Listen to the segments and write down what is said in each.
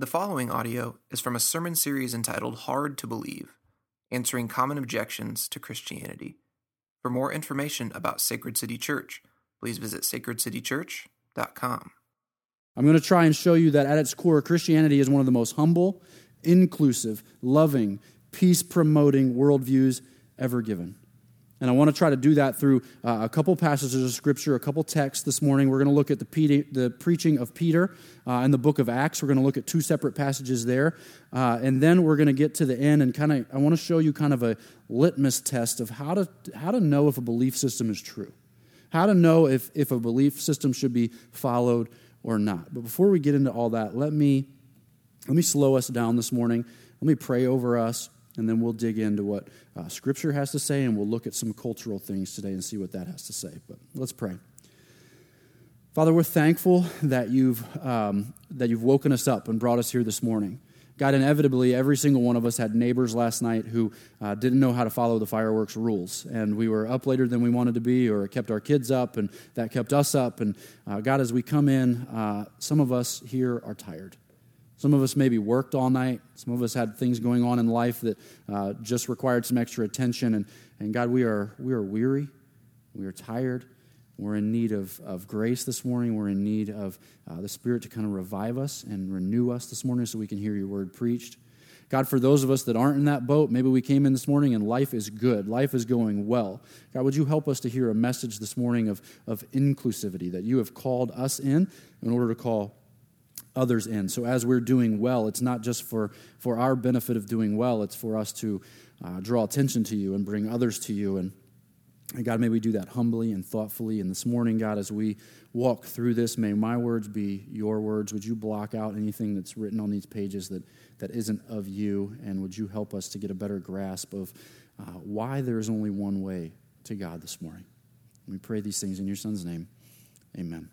The following audio is from a sermon series entitled Hard to Believe Answering Common Objections to Christianity. For more information about Sacred City Church, please visit sacredcitychurch.com. I'm going to try and show you that at its core, Christianity is one of the most humble, inclusive, loving, peace promoting worldviews ever given. And I want to try to do that through uh, a couple passages of Scripture, a couple texts this morning. We're going to look at the, the preaching of Peter uh, in the book of Acts. We're going to look at two separate passages there. Uh, and then we're going to get to the end and kind of, I want to show you kind of a litmus test of how to, how to know if a belief system is true, how to know if, if a belief system should be followed or not. But before we get into all that, let me, let me slow us down this morning. Let me pray over us and then we'll dig into what uh, Scripture has to say, and we'll look at some cultural things today and see what that has to say. But let's pray. Father, we're thankful that you've, um, that you've woken us up and brought us here this morning. God, inevitably, every single one of us had neighbors last night who uh, didn't know how to follow the fireworks rules. And we were up later than we wanted to be, or it kept our kids up, and that kept us up. And uh, God, as we come in, uh, some of us here are tired. Some of us maybe worked all night. Some of us had things going on in life that uh, just required some extra attention. And, and God, we are, we are weary. We are tired. We're in need of, of grace this morning. We're in need of uh, the Spirit to kind of revive us and renew us this morning so we can hear your word preached. God, for those of us that aren't in that boat, maybe we came in this morning and life is good, life is going well. God, would you help us to hear a message this morning of, of inclusivity, that you have called us in in order to call others in. So as we're doing well, it's not just for, for our benefit of doing well, it's for us to uh, draw attention to you and bring others to you. And, and God, may we do that humbly and thoughtfully. And this morning, God, as we walk through this, may my words be your words. Would you block out anything that's written on these pages that, that isn't of you? And would you help us to get a better grasp of uh, why there is only one way to God this morning? We pray these things in your Son's name. Amen.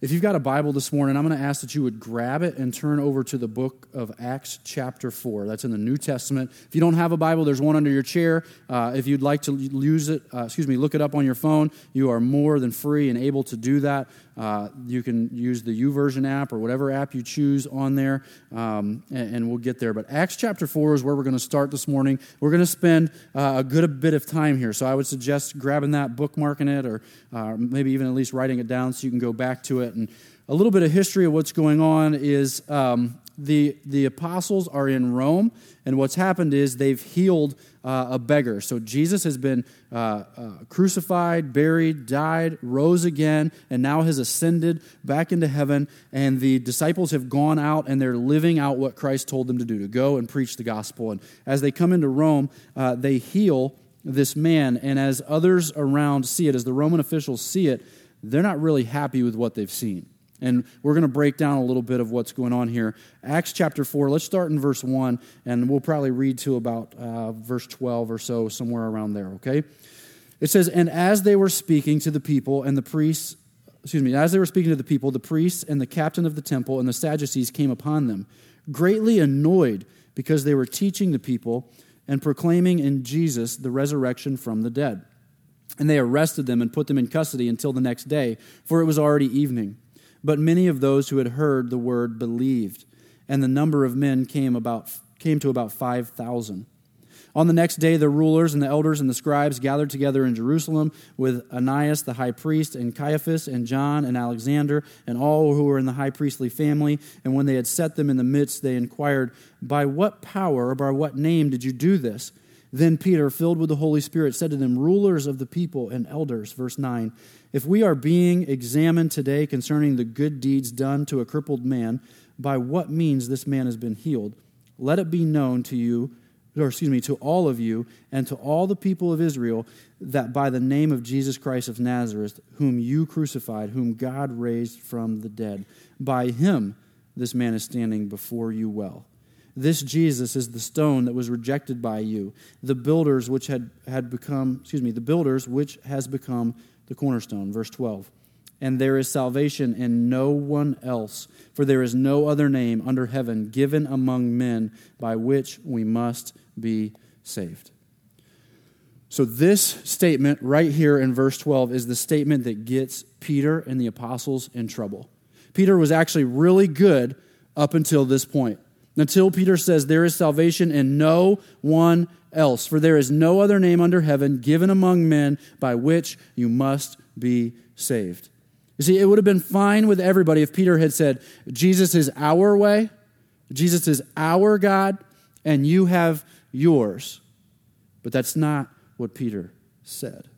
If you've got a Bible this morning, I'm going to ask that you would grab it and turn over to the book of Acts, chapter 4. That's in the New Testament. If you don't have a Bible, there's one under your chair. Uh, if you'd like to use it, uh, excuse me, look it up on your phone, you are more than free and able to do that. Uh, you can use the YouVersion app or whatever app you choose on there, um, and, and, we'll get there. But Acts chapter 4 is where we're going to start this morning. We're going to spend uh, a good bit of time here, so I would suggest grabbing that, bookmarking it, or uh, maybe even at least writing it down so you can go back to it. And a little bit of history of what's going on is um, the, the apostles are in Rome, and what's happened is they've healed uh, a beggar. So Jesus has been uh, uh, crucified, buried, died, rose again, and now has ascended back into heaven. And the disciples have gone out and they're living out what Christ told them to do to go and preach the gospel. And as they come into Rome, uh, they heal this man. And as others around see it, as the Roman officials see it, they're not really happy with what they've seen. And we're going to break down a little bit of what's going on here. Acts chapter 4, let's start in verse 1, and we'll probably read to about uh, verse 12 or so, somewhere around there, okay? It says, And as they were speaking to the people and the priests, excuse me, as they were speaking to the people, the priests and the captain of the temple and the Sadducees came upon them, greatly annoyed because they were teaching the people and proclaiming in Jesus the resurrection from the dead. And they arrested them and put them in custody until the next day, for it was already evening. But many of those who had heard the word believed, and the number of men came, about, came to about 5,000. On the next day, the rulers and the elders and the scribes gathered together in Jerusalem with Ananias the high priest, and Caiaphas, and John, and Alexander, and all who were in the high priestly family. And when they had set them in the midst, they inquired, By what power or by what name did you do this? Then Peter, filled with the Holy Spirit, said to them, Rulers of the people and elders, verse 9, if we are being examined today concerning the good deeds done to a crippled man, by what means this man has been healed, let it be known to you, or excuse me, to all of you and to all the people of Israel, that by the name of Jesus Christ of Nazareth, whom you crucified, whom God raised from the dead, by him this man is standing before you well. This Jesus is the stone that was rejected by you, the builders which had, had become, excuse me, the builders which has become the cornerstone. Verse 12. And there is salvation in no one else, for there is no other name under heaven given among men by which we must be saved. So, this statement right here in verse 12 is the statement that gets Peter and the apostles in trouble. Peter was actually really good up until this point. Until Peter says, There is salvation in no one else, for there is no other name under heaven given among men by which you must be saved. You see, it would have been fine with everybody if Peter had said, Jesus is our way, Jesus is our God, and you have yours. But that's not what Peter said.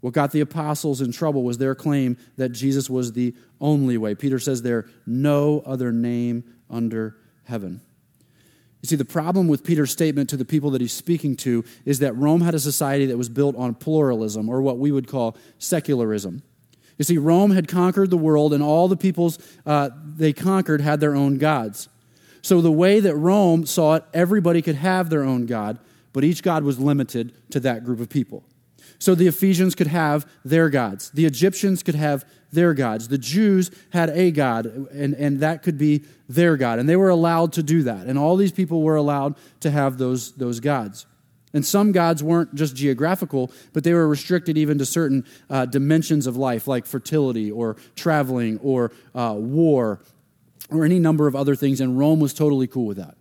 What got the apostles in trouble was their claim that Jesus was the only way. Peter says there, no other name under heaven. You see, the problem with Peter's statement to the people that he's speaking to is that Rome had a society that was built on pluralism, or what we would call secularism. You see, Rome had conquered the world, and all the peoples uh, they conquered had their own gods. So, the way that Rome saw it, everybody could have their own God, but each God was limited to that group of people. So the Ephesians could have their gods. The Egyptians could have their gods. The Jews had a God, and, and that could be their God. And they were allowed to do that. And all these people were allowed to have those, those gods. And some gods weren't just geographical, but they were restricted even to certain uh, dimensions of life, like fertility or traveling or uh, war or any number of other things. And Rome was totally cool with that.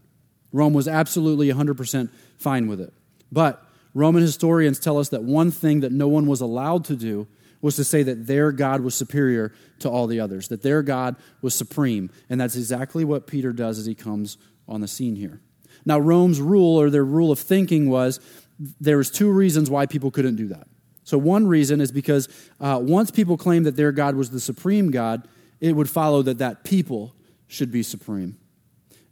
Rome was absolutely 100% fine with it. But Roman historians tell us that one thing that no one was allowed to do was to say that their God was superior to all the others, that their God was supreme. And that's exactly what Peter does as he comes on the scene here. Now, Rome's rule or their rule of thinking was there was two reasons why people couldn't do that. So, one reason is because uh, once people claimed that their God was the supreme God, it would follow that that people should be supreme.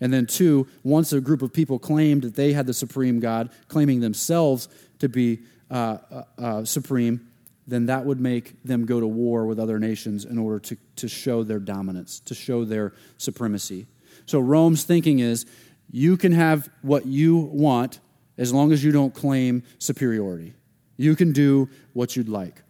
And then, two, once a group of people claimed that they had the supreme God, claiming themselves to be uh, uh, uh, supreme, then that would make them go to war with other nations in order to, to show their dominance, to show their supremacy. So, Rome's thinking is you can have what you want as long as you don't claim superiority. You can do what you'd like.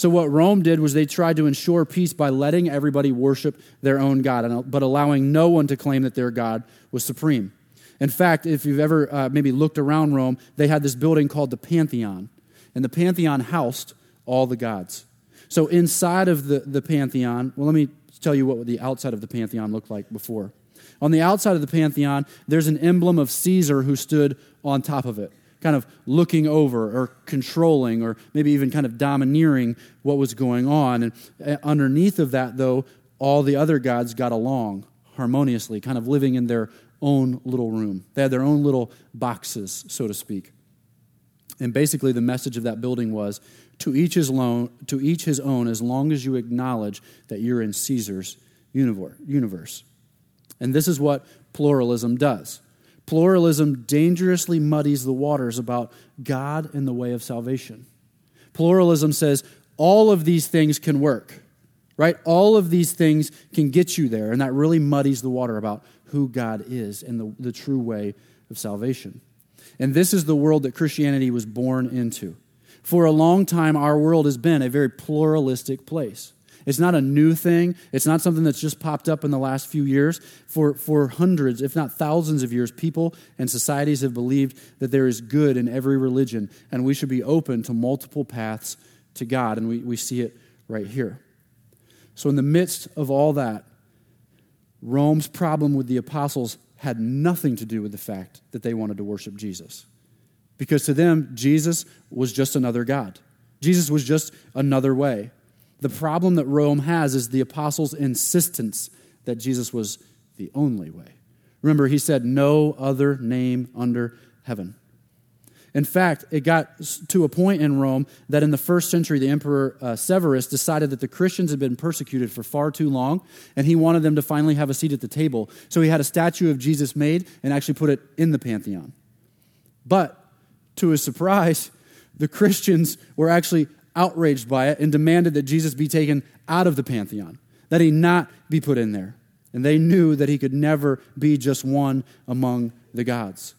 So, what Rome did was they tried to ensure peace by letting everybody worship their own God, but allowing no one to claim that their God was supreme. In fact, if you've ever uh, maybe looked around Rome, they had this building called the Pantheon, and the Pantheon housed all the gods. So, inside of the, the Pantheon, well, let me tell you what the outside of the Pantheon looked like before. On the outside of the Pantheon, there's an emblem of Caesar who stood on top of it kind of looking over or controlling or maybe even kind of domineering what was going on. And uh, underneath of that, though, all the other gods got along harmoniously, kind of living in their own little room. They had their own little boxes, so to speak. And basically, the message of that building was to each his, own, to each his own, as long as you acknowledge that you're in Caesar's universe. And this is what pluralism does. Pluralism dangerously muddies the waters about God and the way of salvation. Pluralism says all of these things can work, right? All of these things can get you there, and that really muddies the water about who God is and the, the true way of salvation. And this is the world that Christianity was born into. For a long time, our world has been a very pluralistic place. It's not a new thing. It's not something that's just popped up in the last few years. For, for hundreds, if not thousands of years, people and societies have believed that there is good in every religion, and we should be open to multiple paths to God. And we, we see it right here. So, in the midst of all that, Rome's problem with the apostles had nothing to do with the fact that they wanted to worship Jesus. Because to them, Jesus was just another God. Jesus was just another way. The problem that Rome has is the apostles' insistence that Jesus was the only way. Remember, he said, No other name under heaven. In fact, it got to a point in Rome that in the first century, the Emperor uh, Severus decided that the Christians had been persecuted for far too long, and he wanted them to finally have a seat at the table. So he had a statue of Jesus made and actually put it in the Pantheon. But to his surprise, the Christians were actually outraged by it and demanded that Jesus be taken out of the pantheon, that he not be put in there. And they knew that he could never be just one among the gods.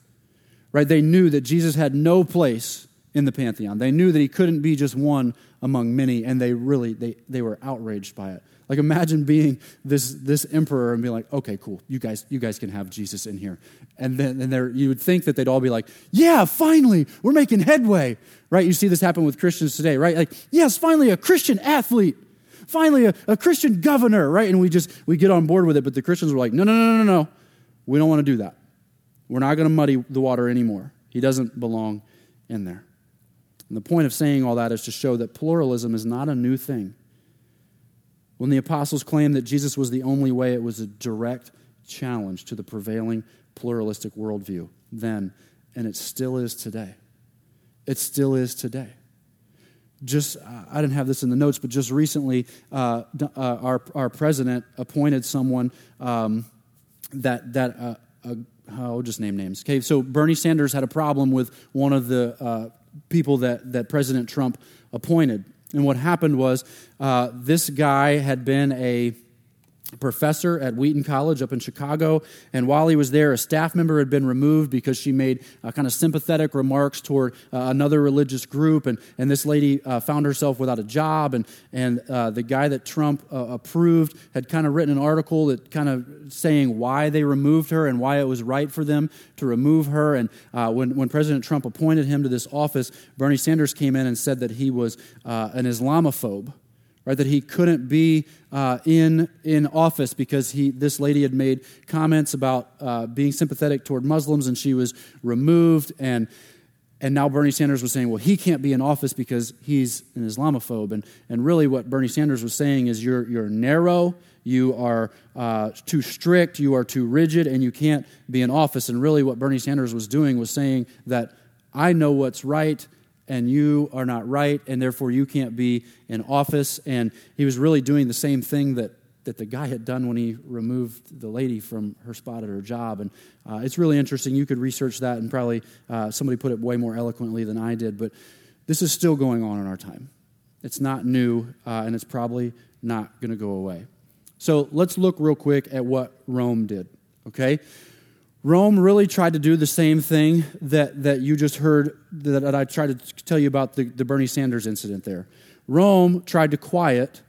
Right? They knew that Jesus had no place in the pantheon. They knew that he couldn't be just one among many, and they really they, they were outraged by it. Like imagine being this this emperor and being like, okay, cool, you guys you guys can have Jesus in here, and then and there you would think that they'd all be like, yeah, finally we're making headway, right? You see this happen with Christians today, right? Like, yes, finally a Christian athlete. finally a, a Christian governor, right? And we just, we get on board with it. But the Christians were like, no, no, no, no, no. We don't want to do that. We're not going to muddy the water anymore. He doesn't belong in there. And the point of saying all that is to show that pluralism is not a new thing. When the apostles claimed that Jesus was the only way, it was a direct challenge to the prevailing pluralistic worldview then, and it still is today. It still is today. Just, I didn't have this in the notes, but just recently, uh, uh, our, our president appointed someone um, that, that uh, uh, I'll just name names. Okay, so Bernie Sanders had a problem with one of the uh, people that, that President Trump appointed. And what happened was uh, this guy had been a professor at Wheaton College up in Chicago. And while he was there, a staff member had been removed because she made uh, kind of sympathetic remarks toward uh, another religious group. And, and this lady uh, found herself without a job. And, and uh, the guy that Trump uh, approved had kind of written an article that kind of saying why they removed her and why it was right for them to remove her. And uh, when, when President Trump appointed him to this office, Bernie Sanders came in and said that he was an Islamophobe right? That he couldn't be uh, in, in office because he, this lady had made comments about uh, being sympathetic toward Muslims and she was removed. And, and now Bernie Sanders was saying, well, he can't be in office because he's an Islamophobe. And, and really, what Bernie Sanders was saying is, you're, you're narrow, you are uh, too strict, you are too rigid, and you can't be in office. And really, what Bernie Sanders was doing was saying that I know what's right and you are not right, and therefore you can't be in office. And he was really doing the same thing that, that the guy had done when he removed the lady from her spot at her job. And uh, it's really interesting. You could research that, and probably uh, somebody put it way more eloquently than I did. But this is still going on in our time. It's not new, uh, and it's probably not going to go away. So let's look real quick at what Rome did, okay? Rome really tried to do the same thing that, that you just heard that, I tried to tell you about the, the Bernie Sanders incident there. Rome tried to quiet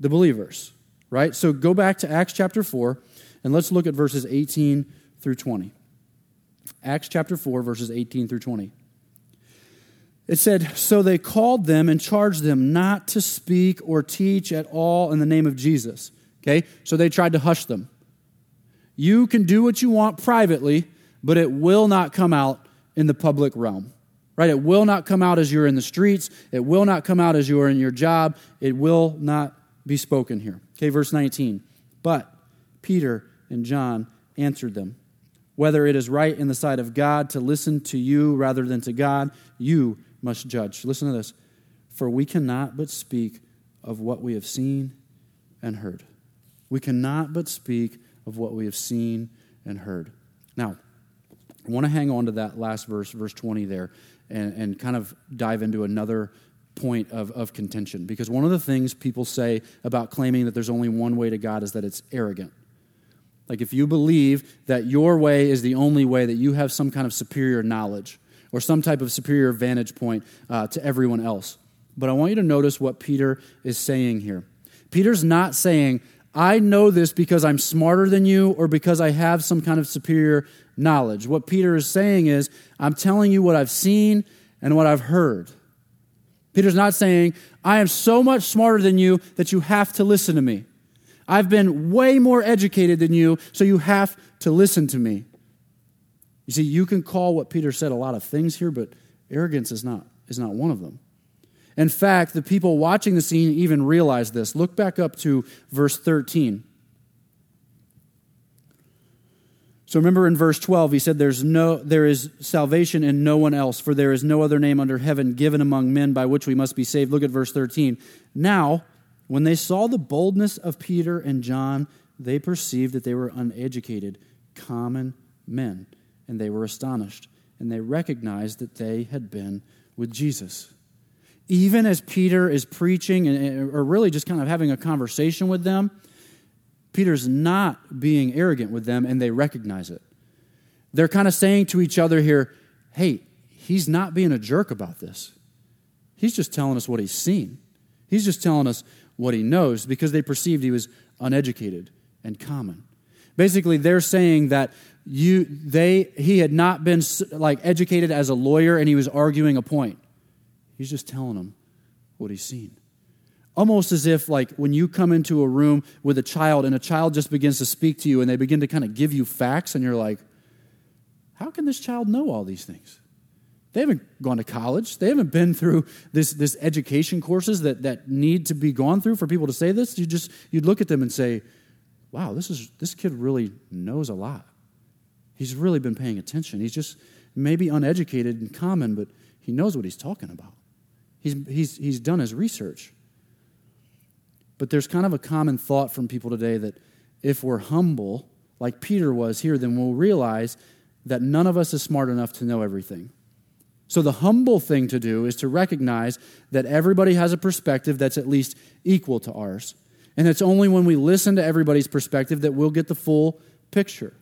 the believers, right? So go back to Acts chapter 4 and let's look at verses 18 through 20. Acts chapter 4, verses 18 through 20. It said, So they called them and charged them not to speak or teach at all in the name of Jesus. Okay? So they tried to hush them. You can do what you want privately, but it will not come out in the public realm. Right? It will not come out as you're in the streets. It will not come out as you are in your job. It will not be spoken here. Okay, verse 19. But Peter and John answered them Whether it is right in the sight of God to listen to you rather than to God, you must judge. Listen to this. For we cannot but speak of what we have seen and heard. We cannot but speak of what we have seen and heard. Now, I want to hang on to that last verse, verse 20 there, and, and kind of dive into another point of, of contention. Because one of the things people say about claiming that there's only one way to God is that it's arrogant. Like if you believe that your way is the only way, that you have some kind of superior knowledge or some type of superior vantage point uh, to everyone else. But I want you to notice what Peter is saying here. Peter's not saying, I know this because I'm smarter than you or because I have some kind of superior knowledge. What Peter is saying is, I'm telling you what I've seen and what I've heard. Peter's not saying, I am so much smarter than you that you have to listen to me. I've been way more educated than you, so you have to listen to me. You see, you can call what Peter said a lot of things here, but arrogance is not, is not one of them. In fact, the people watching the scene even realized this. Look back up to verse 13. So remember in verse 12, he said, There's no, There is salvation in no one else, for there is no other name under heaven given among men by which we must be saved. Look at verse 13. Now, when they saw the boldness of Peter and John, they perceived that they were uneducated, common men, and they were astonished, and they recognized that they had been with Jesus even as Peter is preaching and, or really just kind of having a conversation with them, Peter's not being arrogant with them and they recognize it. They're kind of saying to each other here, hey, he's not being a jerk about this. He's just telling us what he's seen. He's just telling us what he knows because they perceived he was uneducated and common. Basically, they're saying that you, they, he had not been like educated as a lawyer and he was arguing a point. He's just telling them what he's seen. almost as if like when you come into a room with a child and a child just begins to speak to you and they begin to kind of give you facts and you're like how can this child know all these things? They haven't gone to college. They haven't been through this, this education courses that, that need to be gone through for people to say this. You just you'd look at them and say wow this is this kid really knows a lot. He's really been paying attention. He's just maybe uneducated and common but he knows what he's talking about he's, he's, he's done his research but there's kind of a common thought from people today that if we're humble, like Peter was here, then we'll realize that none of us is smart enough to know everything. So the humble thing to do is to recognize that everybody has a perspective that's at least equal to ours. And it's only when we listen to everybody's perspective that we'll get the full picture.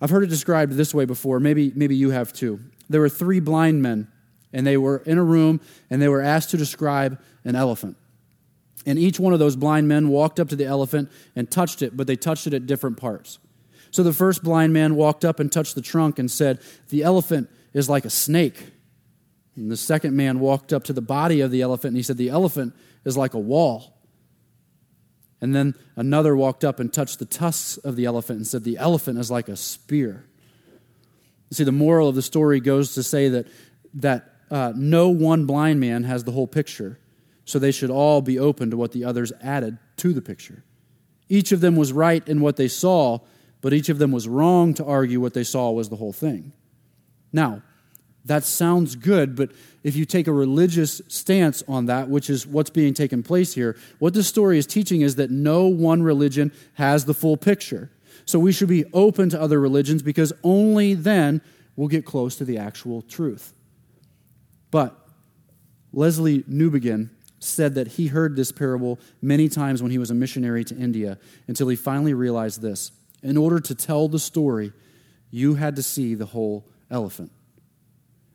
I've heard it described this way before. Maybe, maybe you have too. There were three blind men, and they were in a room, and they were asked to describe an elephant. And each one of those blind men walked up to the elephant and touched it, but they touched it at different parts. So the first blind man walked up and touched the trunk and said, The elephant is like a snake. And the second man walked up to the body of the elephant and he said, The elephant is like a wall. And then another walked up and touched the tusks of the elephant and said, The elephant is like a spear. You see, the moral of the story goes to say that, that uh, no one blind man has the whole picture so they should all be open to what the others added to the picture. Each of them was right in what they saw, but each of them was wrong to argue what they saw was the whole thing. Now, that sounds good, but if you take a religious stance on that, which is what's being taken place here, what this story is teaching is that no one religion has the full picture. So we should be open to other religions because only then we'll get close to the actual truth. But Lesslie Newbigin said that he heard this parable many times when he was a missionary to India until he finally realized this. In order to tell the story, you had to see the whole elephant.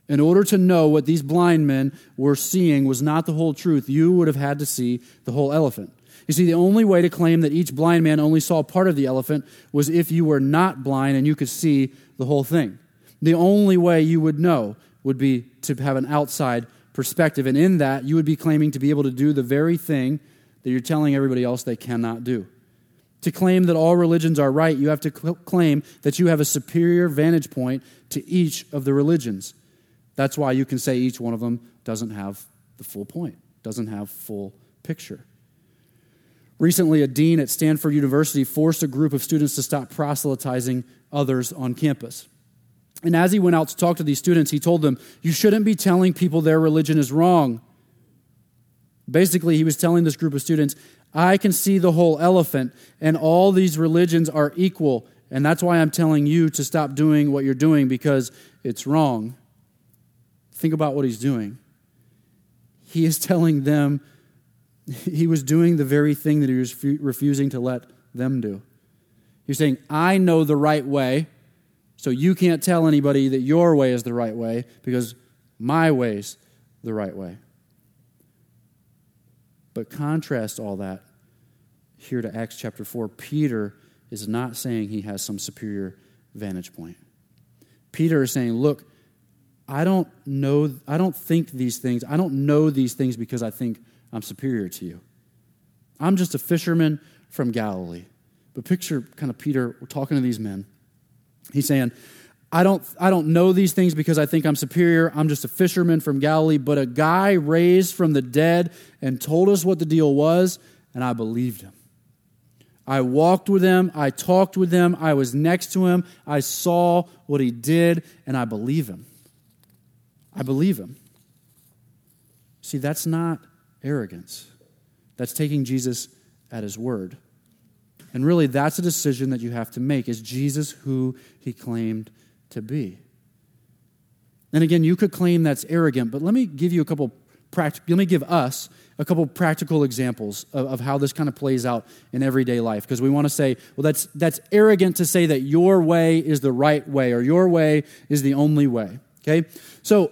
In order to know what these blind men were seeing was not the whole truth, you would have had to see the whole elephant. You see, the only way to claim that each blind man only saw part of the elephant was if you were not blind and you could see the whole thing. The only way you would know would be to have an outside perspective. And in that, you would be claiming to be able to do the very thing that you're telling everybody else they cannot do. To claim that all religions are right, you have to claim that you have a superior vantage point to each of the religions. That's why you can say each one of them doesn't have the full point, doesn't have full picture. Recently, a dean at Stanford University forced a group of students to stop proselytizing others on campus. And as he went out to talk to these students, he told them, You shouldn't be telling people their religion is wrong. Basically, he was telling this group of students, I can see the whole elephant, and all these religions are equal. And that's why I'm telling you to stop doing what you're doing because it's wrong. Think about what he's doing. He is telling them he was doing the very thing that he was refusing to let them do. He's saying, I know the right way. So you can't tell anybody that your way is the right way because my way's the right way. But contrast all that here to Acts chapter 4. Peter is not saying he has some superior vantage point. Peter is saying, Look, I don't know, I don't think these things, I don't know these things because I think I'm superior to you. I'm just a fisherman from Galilee. But picture kind of Peter talking to these men. He's saying, I don't, I don't know these things because I think I'm superior. I'm just a fisherman from Galilee. But a guy raised from the dead and told us what the deal was, and I believed him. I walked with him. I talked with him. I was next to him. I saw what he did, and I believe him. I believe him. See, that's not arrogance, that's taking Jesus at his word. And really, that's a decision that you have to make. Is Jesus who he claimed to be? And again, you could claim that's arrogant, but let me give you a couple practical, let me give us a couple practical examples of, of how this kind of plays out in everyday life. Because we want to say, well, that's, that's arrogant to say that your way is the right way or your way is the only way. Okay? So,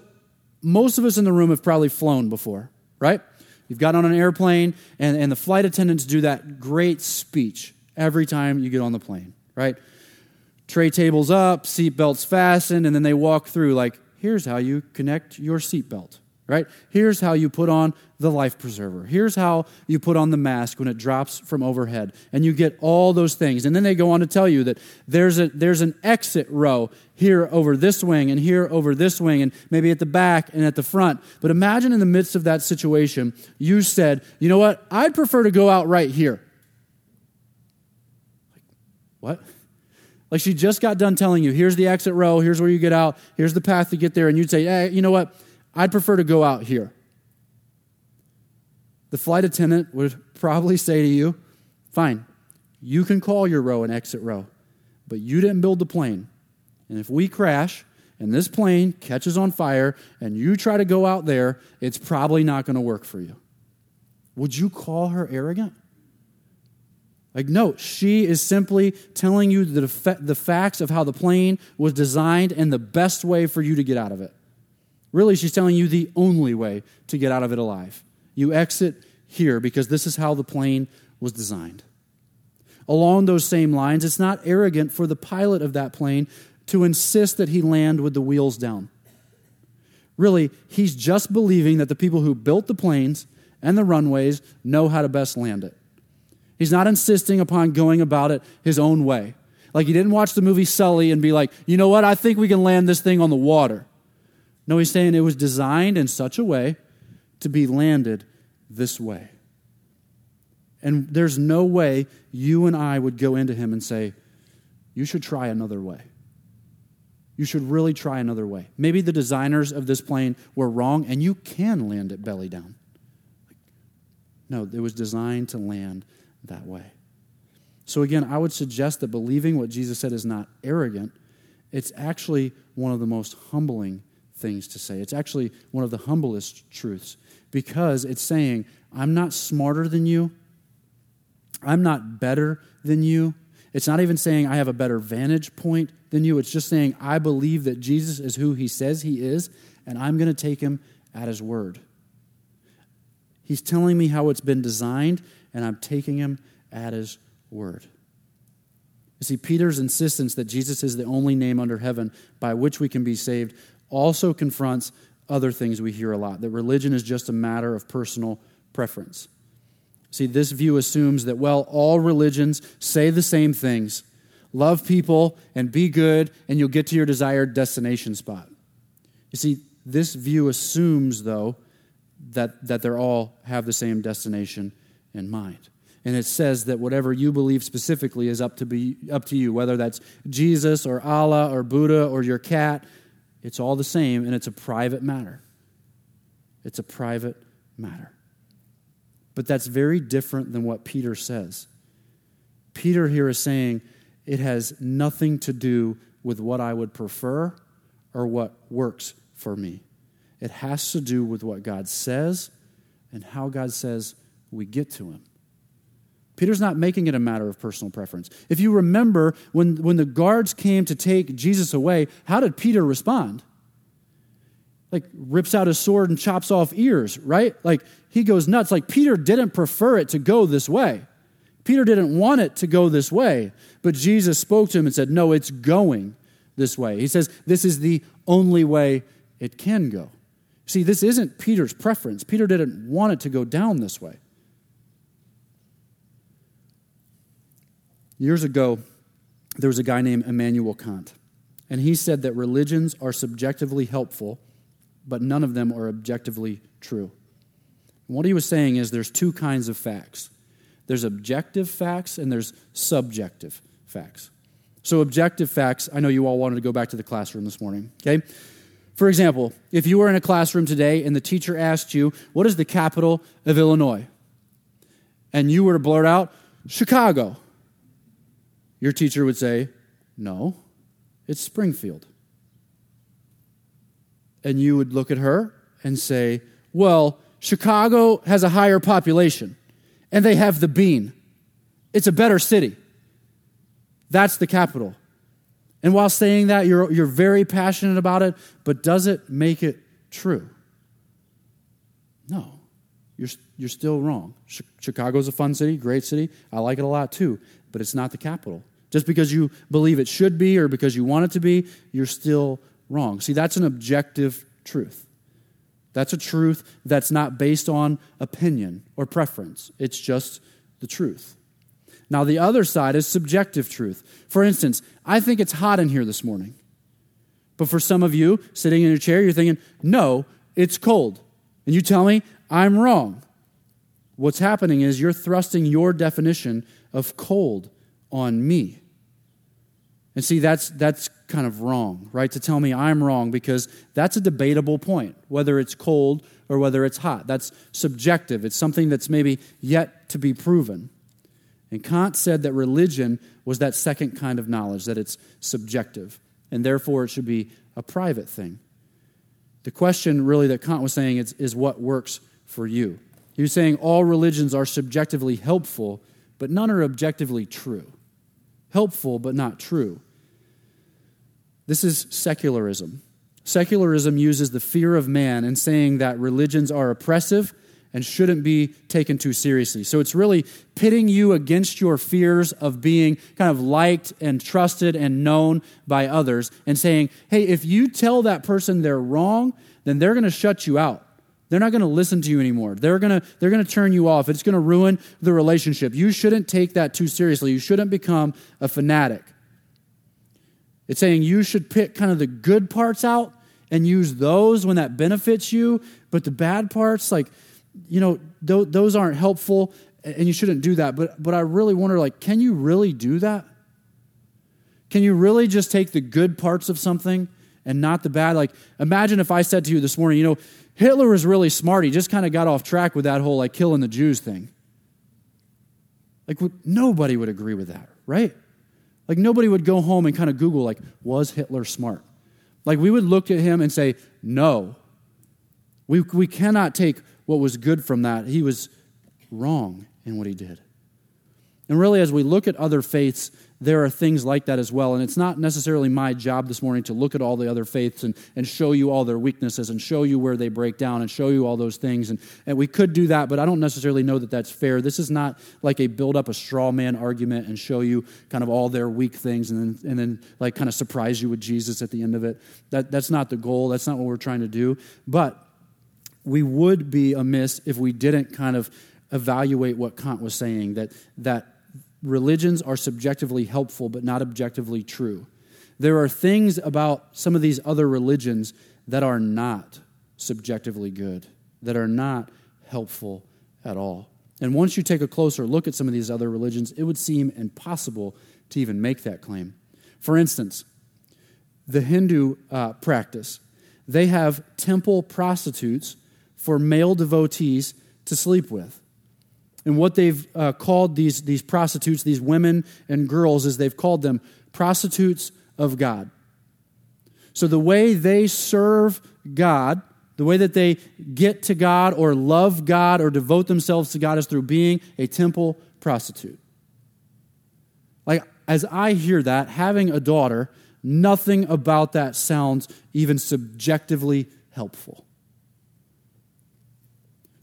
most of us in the room have probably flown before, right? You've got on an airplane, and, and the flight attendants do that great speech every time you get on the plane, right? Tray tables up, seat belts fastened, and then they walk through like, here's how you connect your seatbelt, right? Here's how you put on the life preserver. Here's how you put on the mask when it drops from overhead. And you get all those things. And then they go on to tell you that there's, a, there's an exit row here over this wing and here over this wing and maybe at the back and at the front. But imagine in the midst of that situation, you said, you know what? I'd prefer to go out right here. What? Like she just got done telling you, here's the exit row, here's where you get out, here's the path to get there, and you'd say, hey, you know what? I'd prefer to go out here. The flight attendant would probably say to you, fine, you can call your row an exit row, but you didn't build the plane. And if we crash and this plane catches on fire and you try to go out there, it's probably not going to work for you. Would you call her arrogant? Like, no, she is simply telling you the, the facts of how the plane was designed and the best way for you to get out of it. Really, she's telling you the only way to get out of it alive. You exit here because this is how the plane was designed. Along those same lines, it's not arrogant for the pilot of that plane to insist that he land with the wheels down. Really, he's just believing that the people who built the planes and the runways know how to best land it. He's not insisting upon going about it his own way. Like he didn't watch the movie Sully and be like, you know what, I think we can land this thing on the water. No, he's saying it was designed in such a way to be landed this way. And there's no way you and I would go into him and say, you should try another way. You should really try another way. Maybe the designers of this plane were wrong and you can land it belly down. No, it was designed to land that way. So, again, I would suggest that believing what Jesus said is not arrogant, it's actually one of the most humbling things to say. It's actually one of the humblest truths because it's saying, I'm not smarter than you, I'm not better than you. It's not even saying I have a better vantage point than you. It's just saying I believe that Jesus is who he says he is, and I'm going to take him at his word. He's telling me how it's been designed, and I'm taking him at his word. You see, Peter's insistence that Jesus is the only name under heaven by which we can be saved also confronts other things we hear a lot that religion is just a matter of personal preference. See, this view assumes that, well, all religions say the same things love people and be good, and you'll get to your desired destination spot. You see, this view assumes, though, that, that they all have the same destination in mind. And it says that whatever you believe specifically is up to, be, up to you, whether that's Jesus or Allah or Buddha or your cat, it's all the same, and it's a private matter. It's a private matter. But that's very different than what Peter says. Peter here is saying it has nothing to do with what I would prefer or what works for me. It has to do with what God says and how God says we get to Him. Peter's not making it a matter of personal preference. If you remember, when, when the guards came to take Jesus away, how did Peter respond? Like, rips out his sword and chops off ears, right? Like, he goes nuts. Like, Peter didn't prefer it to go this way. Peter didn't want it to go this way. But Jesus spoke to him and said, No, it's going this way. He says, This is the only way it can go. See, this isn't Peter's preference. Peter didn't want it to go down this way. Years ago, there was a guy named Immanuel Kant, and he said that religions are subjectively helpful, but none of them are objectively true. And what he was saying is there's two kinds of facts there's objective facts and there's subjective facts. So, objective facts, I know you all wanted to go back to the classroom this morning, okay? For example, if you were in a classroom today and the teacher asked you, What is the capital of Illinois? And you were to blurt out, Chicago. Your teacher would say, No, it's Springfield. And you would look at her and say, Well, Chicago has a higher population and they have the bean. It's a better city. That's the capital. And while saying that, you're, you're very passionate about it, but does it make it true? No. You're, you're still wrong. Chicago's a fun city, great city. I like it a lot too, but it's not the capital. Just because you believe it should be or because you want it to be, you're still wrong. See, that's an objective truth. That's a truth that's not based on opinion or preference, it's just the truth. Now, the other side is subjective truth. For instance, I think it's hot in here this morning. But for some of you sitting in your chair, you're thinking, no, it's cold. And you tell me I'm wrong. What's happening is you're thrusting your definition of cold on me. And see, that's, that's kind of wrong, right? To tell me I'm wrong because that's a debatable point, whether it's cold or whether it's hot. That's subjective. It's something that's maybe yet to be proven. And Kant said that religion was that second kind of knowledge, that it's subjective, and therefore it should be a private thing. The question, really, that Kant was saying is, is what works for you. He was saying all religions are subjectively helpful, but none are objectively true. Helpful, but not true. This is secularism. Secularism uses the fear of man and saying that religions are oppressive and shouldn't be taken too seriously. So it's really pitting you against your fears of being kind of liked and trusted and known by others and saying, hey, if you tell that person they're wrong, then they're going to shut you out. They're not going to listen to you anymore. They're going to, they're going to turn you off. It's going to ruin the relationship. You shouldn't take that too seriously. You shouldn't become a fanatic. It's saying you should pick kind of the good parts out and use those when that benefits you, but the bad parts, like, you know, th- those aren't helpful and you shouldn't do that. But, but I really wonder, like, can you really do that? Can you really just take the good parts of something and not the bad? Like, imagine if I said to you this morning, you know, Hitler was really smart. He just kind of got off track with that whole, like, killing the Jews thing. Like, nobody would agree with that, right? Like, nobody would go home and kind of Google, like, was Hitler smart? Like, we would look at him and say, no. We, we cannot take what was good from that. He was wrong in what he did. And really, as we look at other faiths, there are things like that as well. And it's not necessarily my job this morning to look at all the other faiths and, and show you all their weaknesses and show you where they break down and show you all those things. And, and we could do that, but I don't necessarily know that that's fair. This is not like a build up a straw man argument and show you kind of all their weak things and then, and then like kind of surprise you with Jesus at the end of it. That, that's not the goal. That's not what we're trying to do. But we would be amiss if we didn't kind of evaluate what Kant was saying that, that religions are subjectively helpful but not objectively true. There are things about some of these other religions that are not subjectively good, that are not helpful at all. And once you take a closer look at some of these other religions, it would seem impossible to even make that claim. For instance, the Hindu uh, practice, they have temple prostitutes for male devotees to sleep with. And what they've uh, called these, these prostitutes, these women and girls, is they've called them prostitutes of God. So the way they serve God, the way that they get to God or love God or devote themselves to God is through being a temple prostitute. Like, as I hear that, having a daughter, nothing about that sounds even subjectively helpful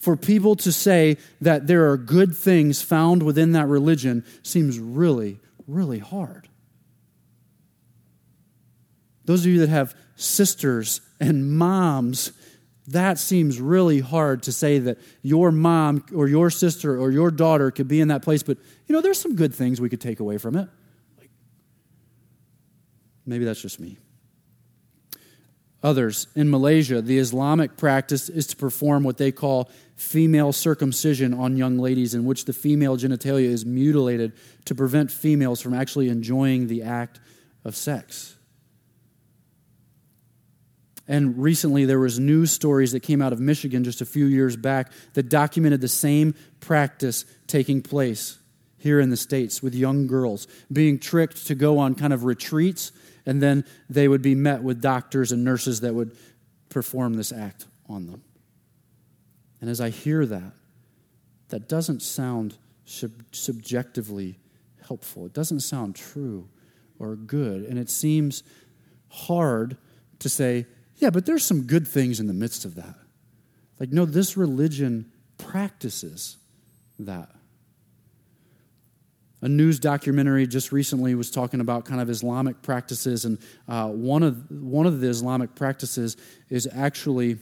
for people to say that there are good things found within that religion seems really, really hard. Those of you that have sisters and moms, that seems really hard to say that your mom or your sister or your daughter could be in that place, but you know, there's some good things we could take away from it. Maybe that's just me others. In Malaysia, the Islamic practice is to perform what they call female circumcision on young ladies, in which the female genitalia is mutilated to prevent females from actually enjoying the act of sex. And recently, there was news stories that came out of Michigan just a few years back that documented the same practice taking place here in the States with young girls being tricked to go on kind of retreats and then they would be met with doctors and nurses that would perform this act on them. And as I hear that, that doesn't sound sub- subjectively helpful. It doesn't sound true or good. And it seems hard to say, yeah, but there's some good things in the midst of that. Like, no, this religion practices that. A news documentary just recently was talking about kind of Islamic practices, and uh, one of one of the Islamic practices is actually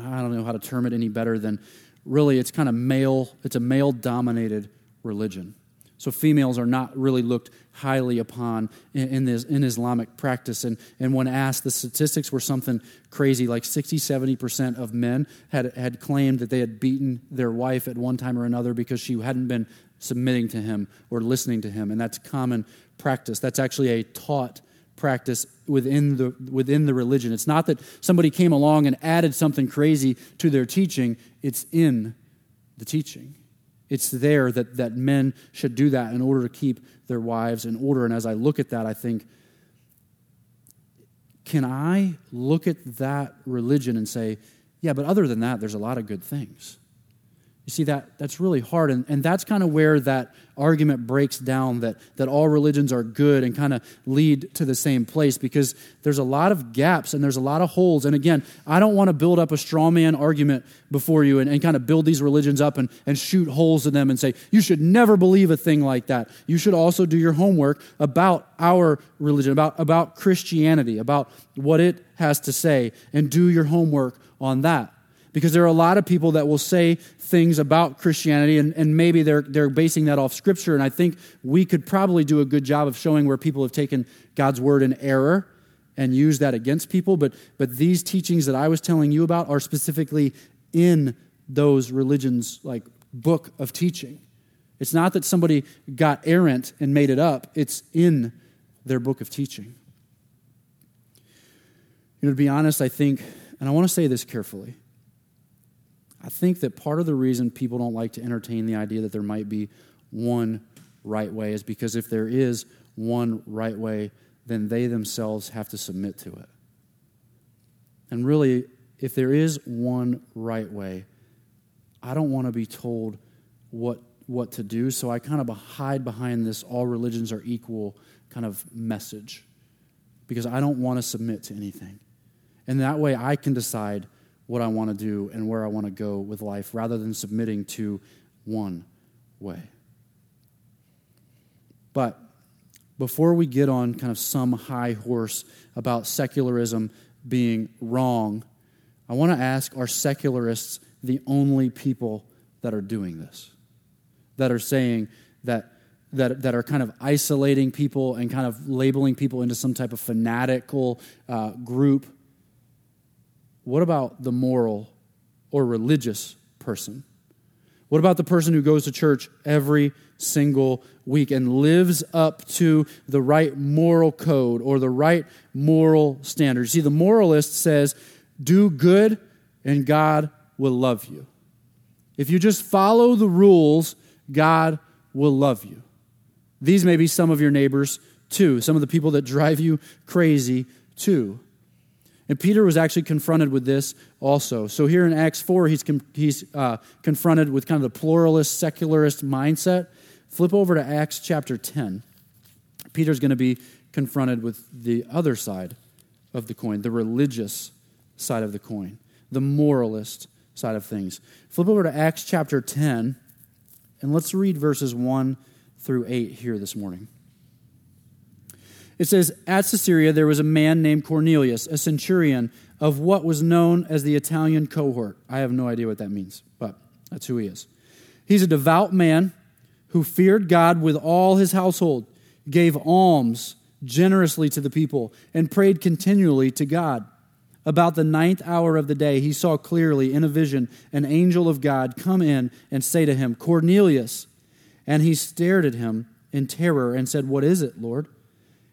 I don't know how to term it any better than really it's kind of male, it's a male dominated religion. So females are not really looked highly upon in, in, this, in Islamic practice. And, and when asked, the statistics were something crazy like 60, 70% of men had, had claimed that they had beaten their wife at one time or another because she hadn't been submitting to him or listening to him. And that's common practice. That's actually a taught practice within the, within the religion. It's not that somebody came along and added something crazy to their teaching, it's in the teaching. It's there that, that men should do that in order to keep their wives in order. And as I look at that, I think, can I look at that religion and say, yeah, but other than that, there's a lot of good things? You see, that, that's really hard. And, and that's kind of where that argument breaks down that, that all religions are good and kind of lead to the same place because there's a lot of gaps and there's a lot of holes. And again, I don't want to build up a straw man argument before you and, and kind of build these religions up and, and shoot holes in them and say, you should never believe a thing like that. You should also do your homework about our religion, about, about Christianity, about what it has to say, and do your homework on that because there are a lot of people that will say things about Christianity, and, and maybe they're, they're basing that off Scripture. And I think we could probably do a good job of showing where people have taken God's word in error and used that against people. But, but these teachings that I was telling you about are specifically in those religions' like book of teaching. It's not that somebody got errant and made it up, it's in their book of teaching. You know, to be honest, I think, and I want to say this carefully, I think that part of the reason people don't like to entertain the idea that there might be one right way is because if there is one right way, then they themselves have to submit to it. And really, if there is one right way, I don't want to be told what, what to do, so I kind of hide behind this all religions are equal kind of message because I don't want to submit to anything. And that way I can decide what I want to do and where I want to go with life rather than submitting to one way. But before we get on kind of some high horse about secularism being wrong, I want to ask are secularists the only people that are doing this? That are saying that, that, that are kind of isolating people and kind of labeling people into some type of fanatical uh, group what about the moral or religious person? What about the person who goes to church every single week and lives up to the right moral code or the right moral standards? See, the moralist says, do good and God will love you. If you just follow the rules, God will love you. These may be some of your neighbors too, some of the people that drive you crazy too. And Peter was actually confronted with this also. So here in Acts 4, he's, he's uh, confronted with kind of the pluralist, secularist mindset. Flip over to Acts chapter 10. Peter's going to be confronted with the other side of the coin, the religious side of the coin, the moralist side of things. Flip over to Acts chapter 10, and let's read verses 1 through 8 here this morning. It says, At Caesarea there was a man named Cornelius, a centurion of what was known as the Italian cohort. I have no idea what that means, but that's who he is. He's a devout man who feared God with all his household, gave alms generously to the people, and prayed continually to God. About the ninth hour of the day, he saw clearly in a vision an angel of God come in and say to him, Cornelius. And he stared at him in terror and said, What is it, Lord?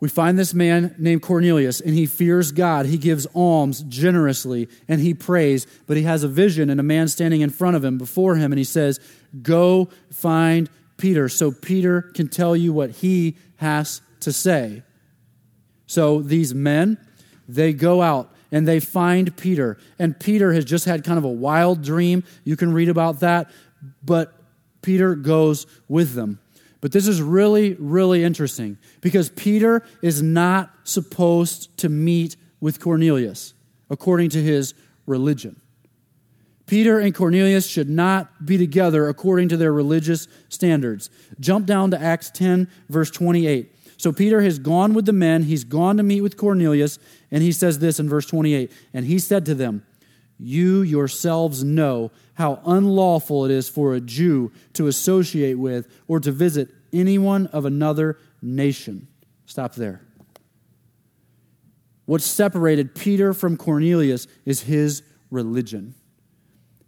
we find this man named Cornelius, and he fears God. He gives alms generously, and he prays, but he has a vision and a man standing in front of him, before him, and he says, Go find Peter, so Peter can tell you what he has to say. So these men, they go out and they find Peter. And Peter has just had kind of a wild dream. You can read about that. But Peter goes with them. But this is really, really interesting because Peter is not supposed to meet with Cornelius according to his religion. Peter and Cornelius should not be together according to their religious standards. Jump down to Acts 10, verse 28. So Peter has gone with the men, he's gone to meet with Cornelius, and he says this in verse 28 And he said to them, You yourselves know how unlawful it is for a Jew to associate with or to visit anyone of another nation. Stop there. What separated Peter from Cornelius is his religion.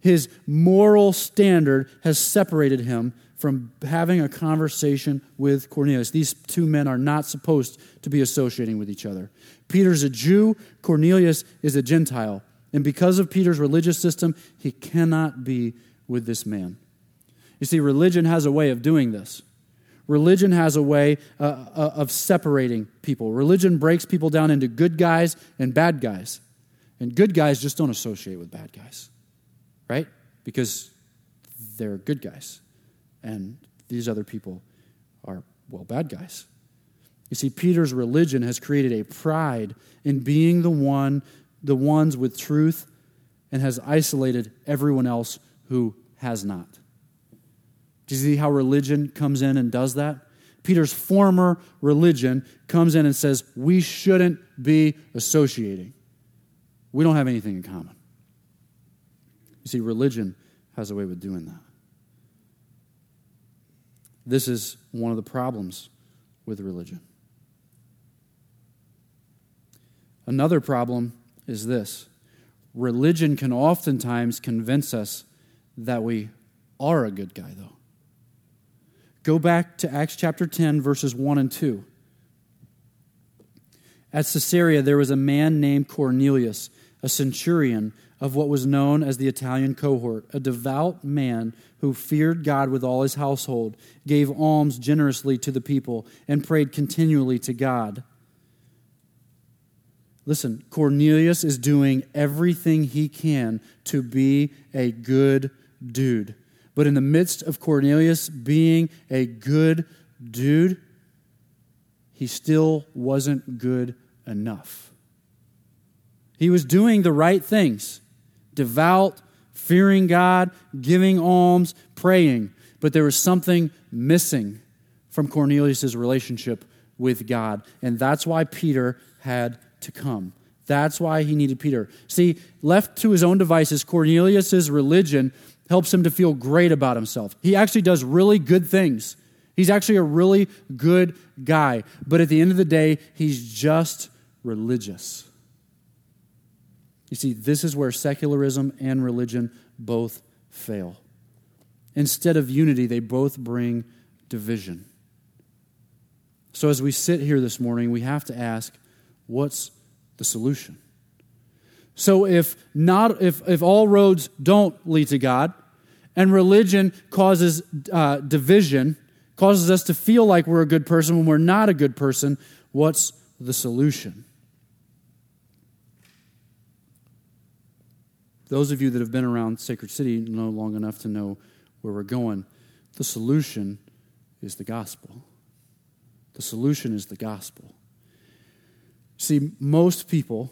His moral standard has separated him from having a conversation with Cornelius. These two men are not supposed to be associating with each other. Peter's a Jew, Cornelius is a Gentile. And because of Peter's religious system, he cannot be with this man. You see, religion has a way of doing this. Religion has a way uh, uh of separating people. Religion breaks people down into good guys and bad guys. And good guys just don't associate with bad guys right? Because they're good guys. And these other people are, well, bad guys. You see, Peter's religion has created a pride in being the one, the ones with truth, and has isolated everyone else who has not. Do you see how religion comes in and does that? Peter's former religion comes in and says, We shouldn't be associating. We don't have anything in common. You see, religion has a way of doing that. This is one of the problems with religion. Another problem is this religion can oftentimes convince us that we are a good guy, though. Go back to Acts chapter 10, verses 1 and 2. At Caesarea, there was a man named Cornelius, a centurion of what was known as the Italian cohort, a devout man who feared God with all his household, gave alms generously to the people, and prayed continually to God. Listen, Cornelius is doing everything he can to be a good dude. But in the midst of Cornelius being a good dude, he still wasn't good enough. He was doing the right things devout, fearing God, giving alms, praying. But there was something missing from Cornelius' relationship with God. And that's why Peter had to come. That's why he needed Peter. See, left to his own devices, Cornelius' religion helps him to feel great about himself. He actually does really good things. He's actually a really good guy. But at the end of the day, he's just religious. You see, this is where secularism and religion both fail. Instead of unity, they both bring division. So, as we sit here this morning, we have to ask what's the solution? So, if, not, if, if all roads don't lead to God, and religion causes uh, division, causes us to feel like we're a good person when we're not a good person, what's the solution? Those of you that have been around Sacred City know long enough to know where we're going. The solution is the gospel. The solution is the gospel. See, most people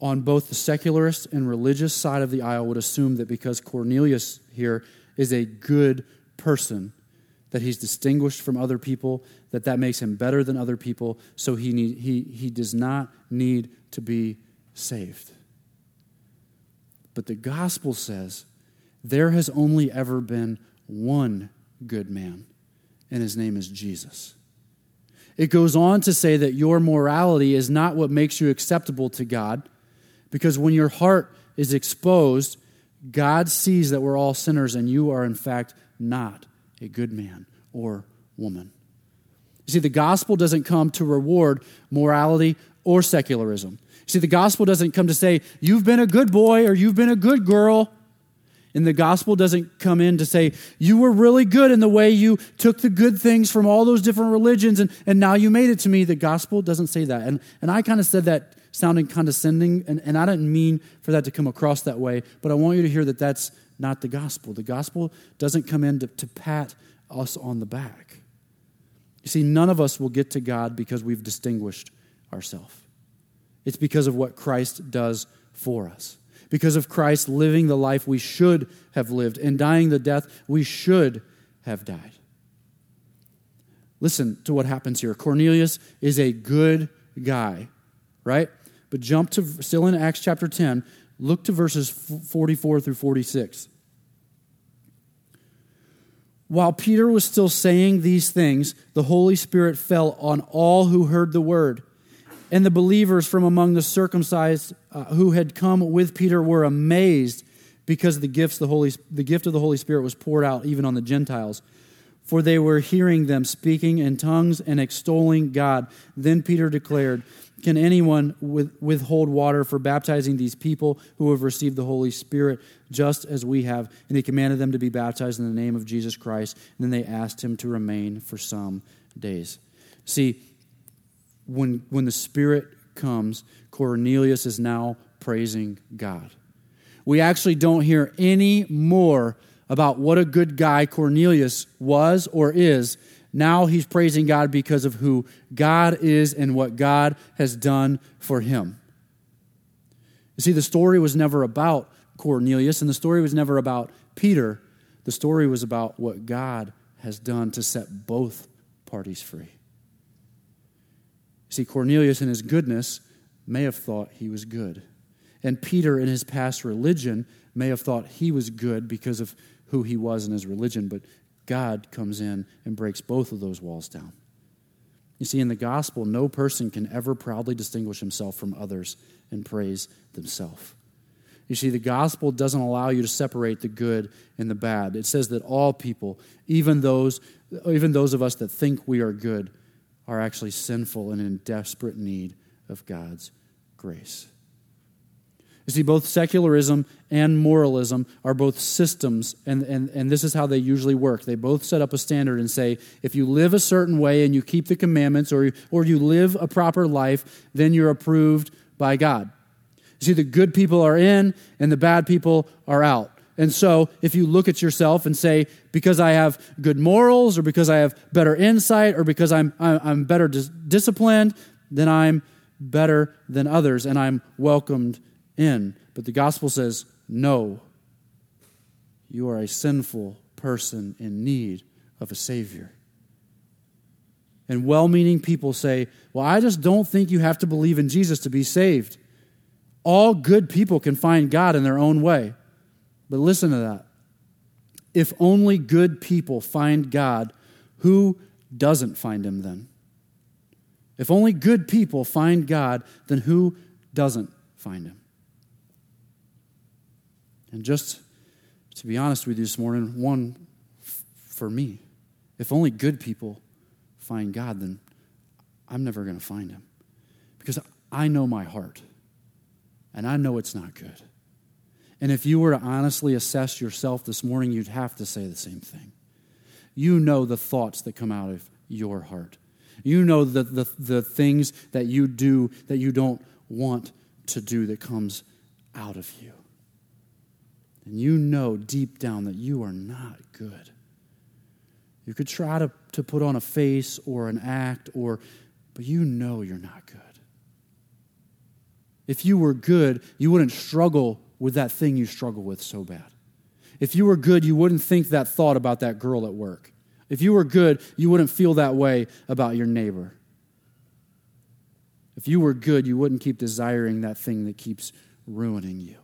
on both the secularist and religious side of the aisle would assume that because Cornelius here is a good person, that he's distinguished from other people, that that makes him better than other people, so he, need, he, he does not need to be saved. But the gospel says there has only ever been one good man, and his name is Jesus. It goes on to say that your morality is not what makes you acceptable to God, because when your heart is exposed, God sees that we're all sinners and you are, in fact, not a good man or woman. You see, the gospel doesn't come to reward morality or secularism. You See, the gospel doesn't come to say, you've been a good boy or you've been a good girl. And the gospel doesn't come in to say, you were really good in the way you took the good things from all those different religions and, and now you made it to me. The gospel doesn't say that. And, and I kind of said that sounding condescending, and, and I didn't mean for that to come across that way, but I want you to hear that that's not the gospel. The gospel doesn't come in to, to pat us on the back. You see, none of us will get to God because we've distinguished ourselves. It's because of what Christ does for us because of Christ living the life we should have lived and dying the death we should have died. Listen to what happens here. Cornelius is a good guy, right? But jump to, still in Acts chapter 10, look to verses 44 through 46. While Peter was still saying these things, the Holy Spirit fell on all who heard the word. And the believers from among the circumcised uh, who had come with Peter were amazed because the gifts the Holy the gift of the Holy Spirit was poured out even on the Gentiles. For they were hearing them speaking in tongues and extolling God. Then Peter declared, Can anyone with, withhold water for baptizing these people who have received the Holy Spirit just as we have? And he commanded them to be baptized in the name of Jesus Christ. And then they asked him to remain for some days. See, when, when the Spirit comes, Cornelius is now praising God. We actually don't hear any more about what a good guy Cornelius was or is. Now he's praising God because of who God is and what God has done for him. You see, the story was never about Cornelius, and the story was never about Peter. The story was about what God has done to set both parties free. See, Cornelius, in his goodness, may have thought he was good. And Peter, in his past religion, may have thought he was good because of who he was in his religion, but God comes in and breaks both of those walls down. You see, in the gospel, no person can ever proudly distinguish himself from others and praise themselves. You see, the gospel doesn't allow you to separate the good and the bad. It says that all people, even those, even those of us that think we are good, are actually sinful and in desperate need of God's grace. You see, both secularism and moralism are both systems, and, and, and this is how they usually work. They both set up a standard and say, if you live a certain way and you keep the commandments or, or you live a proper life, then you're approved by God. You see, the good people are in and the bad people are out. And so, if you look at yourself and say, because I have good morals, or because I have better insight, or because I'm, I'm better dis- disciplined, then I'm better than others and I'm welcomed in. But the gospel says, no, you are a sinful person in need of a Savior. And well meaning people say, well, I just don't think you have to believe in Jesus to be saved. All good people can find God in their own way. But listen to that. If only good people find God, who doesn't find him then? If only good people find God, then who doesn't find him? And just to be honest with you this morning, one f- for me, if only good people find God, then I'm never going to find him. Because I know my heart, and I know it's not good. And if you were to honestly assess yourself this morning, you'd have to say the same thing. You know the thoughts that come out of your heart. You know the, the, the things that you do that you don't want to do that comes out of you. And you know deep down that you are not good. You could try to, to put on a face or an act, or, but you know you're not good. If you were good, you wouldn't struggle with that thing you struggle with so bad. If you were good, you wouldn't think that thought about that girl at work. If you were good, you wouldn't feel that way about your neighbor. If you were good, you wouldn't keep desiring that thing that keeps ruining you.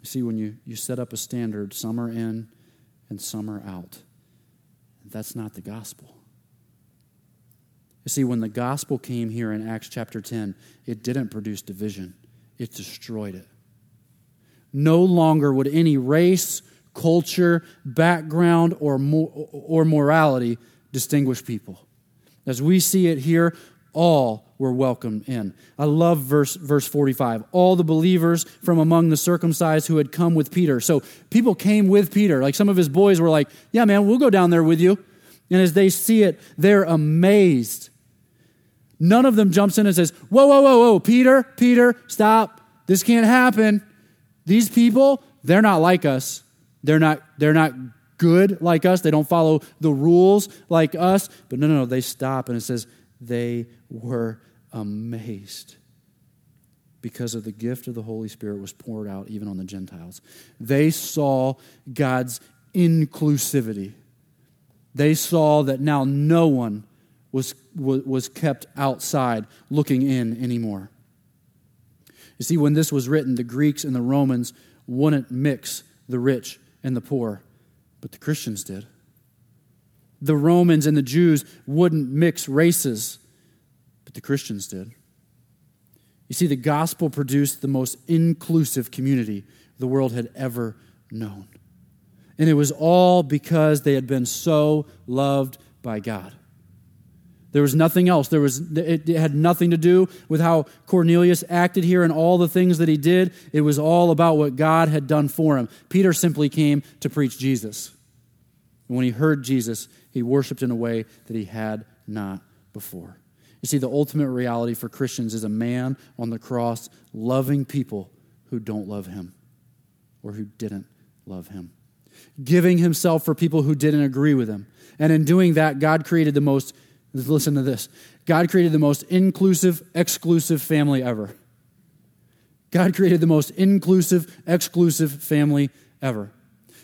You see, when you, you set up a standard, some are in and some are out. That's not the gospel. You see, when the gospel came here in Acts chapter 10, it didn't produce division, it destroyed it. No longer would any race, culture, background, or, or morality distinguish people. As we see it here, all were welcomed in. I love verse, verse 45. All the believers from among the circumcised who had come with Peter. So people came with Peter. Like some of his boys were like, Yeah, man, we'll go down there with you. And as they see it, they're amazed. None of them jumps in and says, Whoa, whoa, whoa, whoa, Peter, Peter, stop. This can't happen. These people, they're not like us. They're not, they're not good like us. They don't follow the rules like us. But no, no, no. They stop and it says, they were amazed because of the gift of the Holy Spirit was poured out even on the Gentiles. They saw God's inclusivity. They saw that now no one was, was kept outside looking in anymore. You see, when this was written, the Greeks and the Romans wouldn't mix the rich and the poor, but the Christians did. The Romans and the Jews wouldn't mix races, but the Christians did. You see, the gospel produced the most inclusive community the world had ever known. And it was all because they had been so loved by God. There was nothing else. There was, it, had nothing to do with how Cornelius acted here and all the things that he did. It was all about what God had done for him. Peter simply came to preach Jesus. And when he heard Jesus, he worshiped in a way that he had not before. You see, the ultimate reality for Christians is a man on the cross loving people who don't love him or who didn't love him, giving himself for people who didn't agree with him. And in doing that, God created the most Listen to this God created the most inclusive, exclusive family ever. God created the most inclusive, exclusive family ever.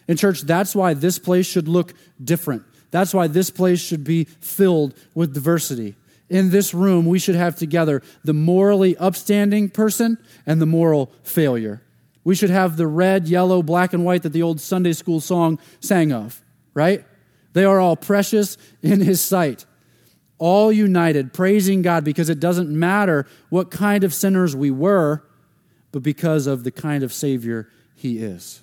In church, that's why this place should look different. That's why this place should be filled with diversity. In this room, we should have together the morally upstanding person and the moral failure. We should have the red, yellow, black, and white that the old Sunday school song sang of, right? They are all precious in His sight all united, praising God because it doesn't matter what kind of sinners we were, but because of the kind of Savior He is.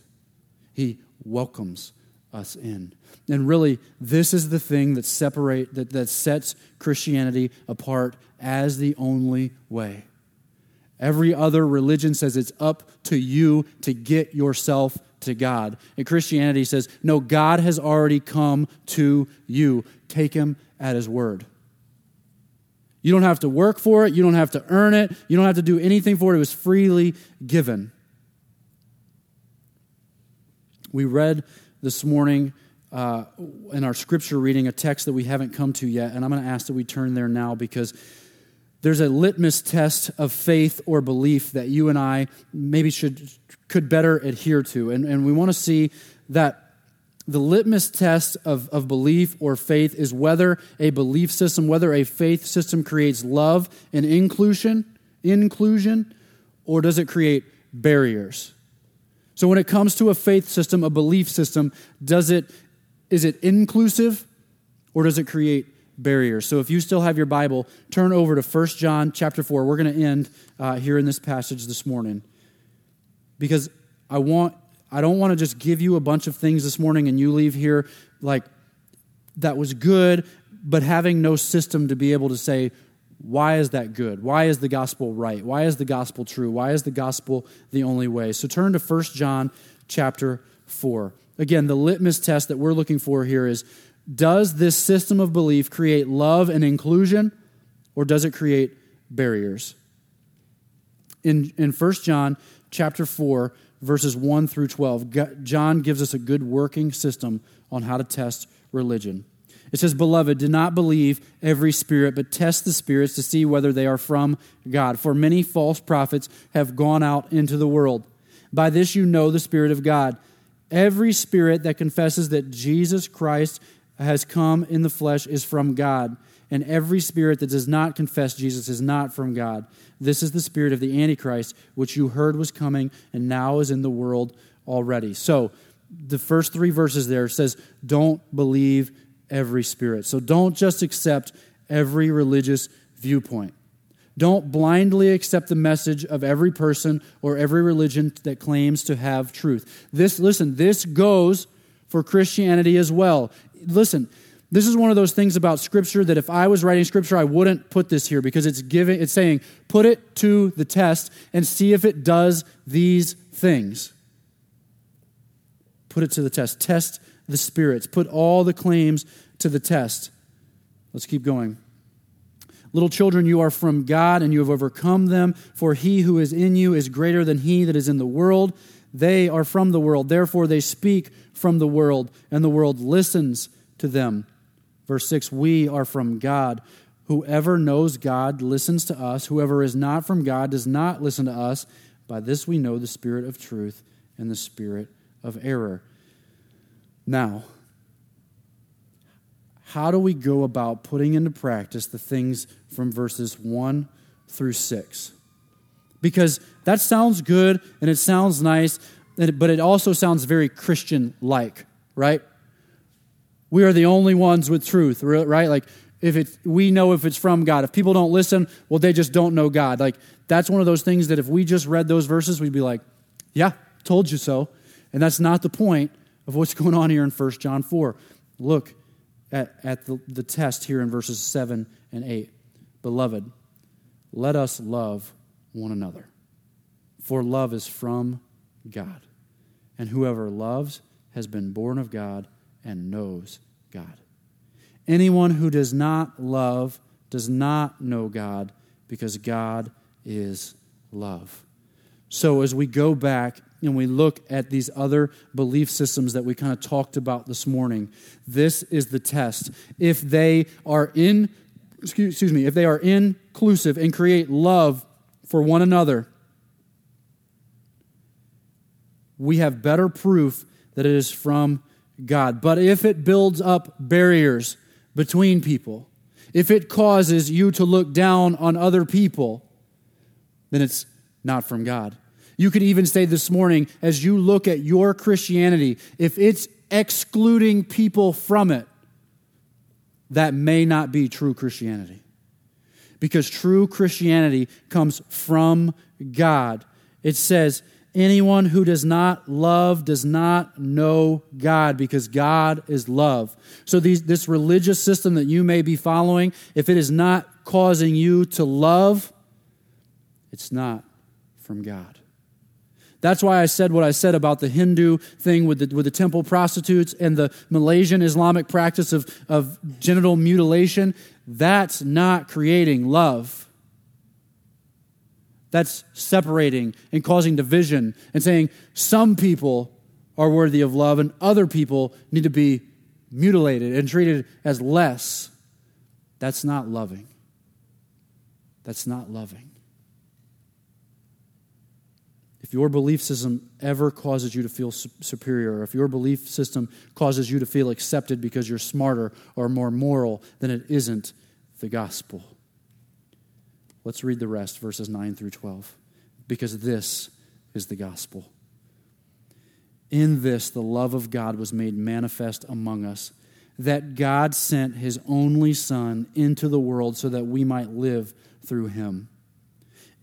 He welcomes us in. And really, this is the thing that separate that, that sets Christianity apart as the only way. Every other religion says it's up to you to get yourself to God. And Christianity says, no, God has already come to you. Take him at his word. You don't have to work for it. You don't have to earn it. You don't have to do anything for it. It was freely given. We read this morning uh, in our scripture reading a text that we haven't come to yet, and I'm going to ask that we turn there now because there's a litmus test of faith or belief that you and I maybe should could better adhere to, and, and we want to see that the litmus test of, of belief or faith is whether a belief system, whether a faith system creates love and inclusion, inclusion, or does it create barriers? So when it comes to a faith system, a belief system, does it is it inclusive or does it create barriers? So if you still have your Bible, turn over to 1 John chapter 4. We're going to end uh, here in this passage this morning because I want I don't want to just give you a bunch of things this morning and you leave here like that was good, but having no system to be able to say, why is that good? Why is the gospel right? Why is the gospel true? Why is the gospel the only way? So turn to 1 John chapter 4. Again, the litmus test that we're looking for here is does this system of belief create love and inclusion or does it create barriers? In, in 1 John chapter 4, verses 1 through 12, John gives us a good working system on how to test religion. It says, Beloved, do not believe every spirit, but test the spirits to see whether they are from God. For many false prophets have gone out into the world. By this you know the Spirit of God. Every spirit that confesses that Jesus Christ has come in the flesh is from God and every spirit that does not confess Jesus is not from God. This is the spirit of the Antichrist, which you heard was coming and now is in the world already. So, the first three verses there says, Don't believe every spirit. So, don't just accept every religious viewpoint. Don't blindly accept the message of every person or every religion that claims to have truth. This, listen, this goes for Christianity as well. Listen, This is one of those things about scripture that if I was writing scripture, I wouldn't put this here because it's giving it's saying, put it to the test and see if it does these things. Put it to the test. Test the spirits. Put all the claims to the test. Let's keep going. Little children, you are from God, and you have overcome them, for he who is in you is greater than he that is in the world. They are from the world, therefore they speak from the world, and the world listens to them. Verse 6 We are from God. Whoever knows God listens to us. Whoever is not from God does not listen to us. By this we know the spirit of truth and the spirit of error. Now, how do we go about putting into practice the things from verses 1 through 6? Because that sounds good and it sounds nice, but it also sounds very Christian like, right? We are the only ones with truth, right? Like, if it, we know if it's from God. If people don't listen, well, they just don't know God. Like, that's one of those things that if we just read those verses, we'd be like, yeah, told you so. And that's not the point of what's going on here in 1 John 4. Look at, at the, the test here in verses 7 and 8. Beloved, let us love one another, for love is from God. And whoever loves has been born of God and knows God. Anyone who does not love does not know God because God is love. So as we go back and we look at these other belief systems that we kind of talked about this morning, this is the test. If they are in excuse, me, if they are inclusive and create love for one another, we have better proof that it is from God. But if it builds up barriers between people, if it causes you to look down on other people, then it's not from God. You could even say this morning, as you look at your Christianity, if it's excluding people from it, that may not be true Christianity. Because true Christianity comes from God. It says, Anyone who does not love does not know God because God is love. So, these, this religious system that you may be following, if it is not causing you to love, it's not from God. That's why I said what I said about the Hindu thing with the, with the temple prostitutes and the Malaysian Islamic practice of, of genital mutilation. That's not creating love. That's separating and causing division and saying some people are worthy of love and other people need to be mutilated and treated as less. That's not loving. That's not loving. If your belief system ever causes you to feel superior, or if your belief system causes you to feel accepted because you're smarter or more moral, then it isn't the gospel. Let's read the rest, verses 9 through 12, because this is the gospel. In this, the love of God was made manifest among us, that God sent his only Son into the world so that we might live through him.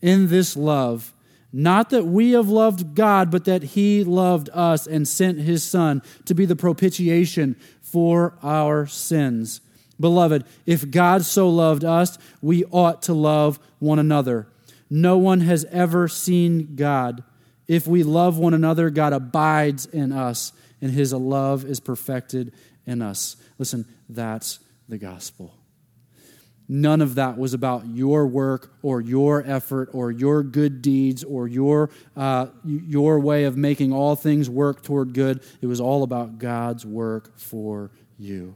In this love, not that we have loved God, but that he loved us and sent his Son to be the propitiation for our sins. Beloved, if God so loved us, we ought to love one another. No one has ever seen God. If we love one another, God abides in us, and his love is perfected in us. Listen, that's the gospel. None of that was about your work or your effort or your good deeds or your, uh, your way of making all things work toward good. It was all about God's work for you.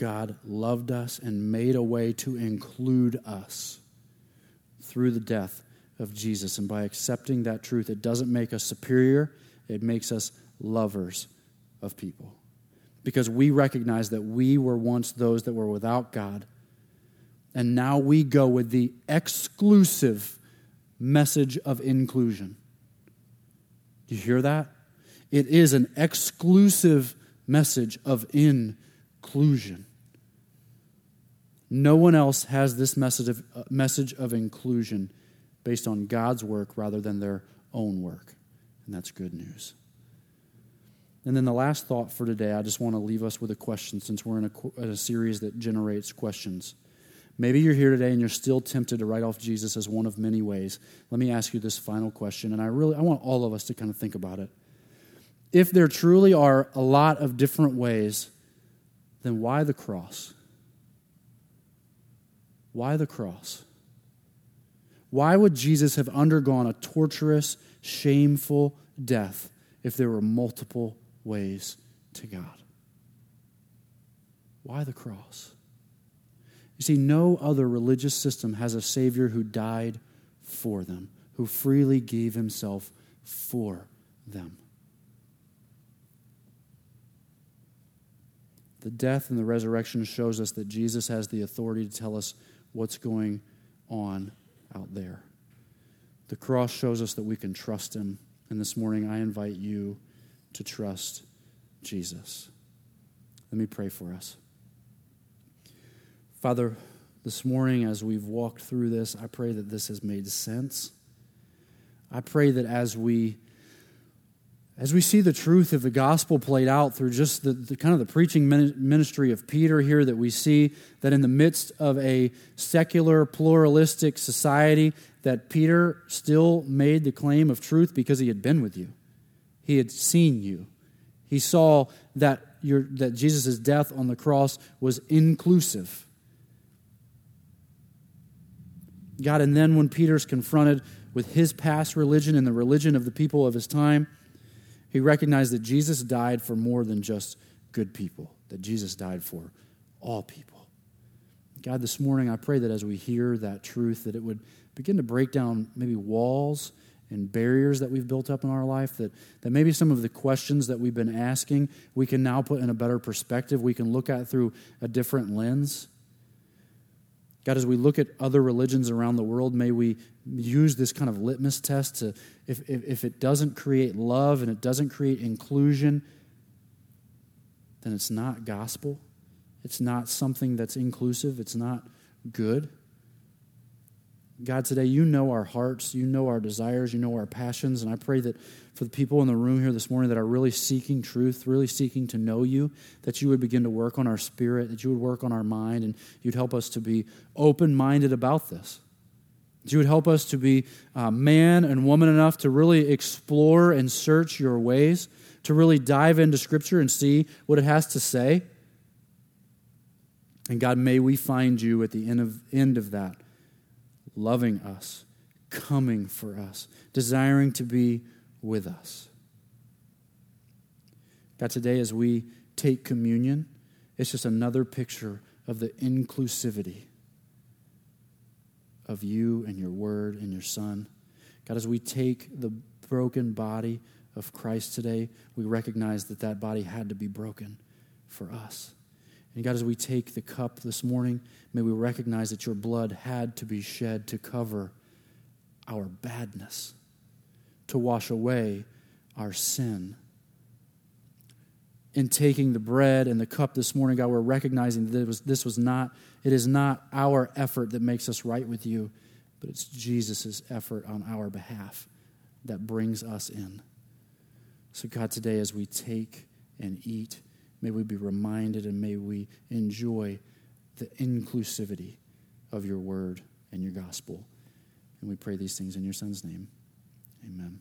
God loved us and made a way to include us through the death of Jesus. And by accepting that truth, it doesn't make us superior, it makes us lovers of people. Because we recognize that we were once those that were without God. And now we go with the exclusive message of inclusion. Do you hear that? It is an exclusive message of inclusion. No one else has this message of, uh, message of inclusion based on God's work rather than their own work. And that's good news. And then the last thought for today, I just want to leave us with a question since we're in a, a series that generates questions. Maybe you're here today and you're still tempted to write off Jesus as one of many ways. Let me ask you this final question, and I really I want all of us to kind of think about it. If there truly are a lot of different ways, then why the cross? Why the cross? Why would Jesus have undergone a torturous, shameful death if there were multiple ways to God? Why the cross? You see, no other religious system has a Savior who died for them, who freely gave himself for them. The death and the resurrection shows us that Jesus has the authority to tell us what's going on out there. The cross shows us that we can trust him. And this morning, I invite you to trust Jesus. Let me pray for us. Father, this morning, as we've walked through this, I pray that this has made sense. I pray that as we as we see the truth of the gospel played out through just the, the, kind of the preaching ministry of Peter here, that we see that in the midst of a secular, pluralistic society, that Peter still made the claim of truth because he had been with you. He had seen you. He saw that, your, that Jesus' death on the cross was inclusive. God, and then when Peter's confronted with his past religion and the religion of the people of his time, he recognized that Jesus died for more than just good people, that Jesus died for all people. God, this morning I pray that as we hear that truth, that it would begin to break down maybe walls and barriers that we've built up in our life, that, that maybe some of the questions that we've been asking, we can now put in a better perspective. We can look at through a different lens. God, as we look at other religions around the world, may we use this kind of litmus test to, if, if, if, it doesn't create love and it doesn't create inclusion, then it's not gospel. It's not something that's inclusive. It's not good. God, today you know our hearts, you know our desires, you know our passions, and I pray that for the people in the room here this morning that are really seeking truth, really seeking to know you, that you would begin to work on our spirit, that you would work on our mind, and you'd help us to be open minded about this. That you would help us to be uh, man and woman enough to really explore and search your ways, to really dive into Scripture and see what it has to say. And God, may we find you at the end of, end of that loving us, coming for us, desiring to be with us. God, today as we take communion, it's just another picture of the inclusivity of you and your word and your son. God, as we take the broken body of Christ today, we recognize that that body had to be broken for us. And God, as we take the cup this morning, may we recognize that your blood had to be shed to cover our badness, to wash away our sin. In taking the bread and the cup this morning, God, we're recognizing that was, this was not, it is not our effort that makes us right with you, but it's Jesus' effort on our behalf that brings us in. So, God, today as we take and eat, May we be reminded and may we enjoy the inclusivity of your word and your gospel. And we pray these things in your son's name. Amen.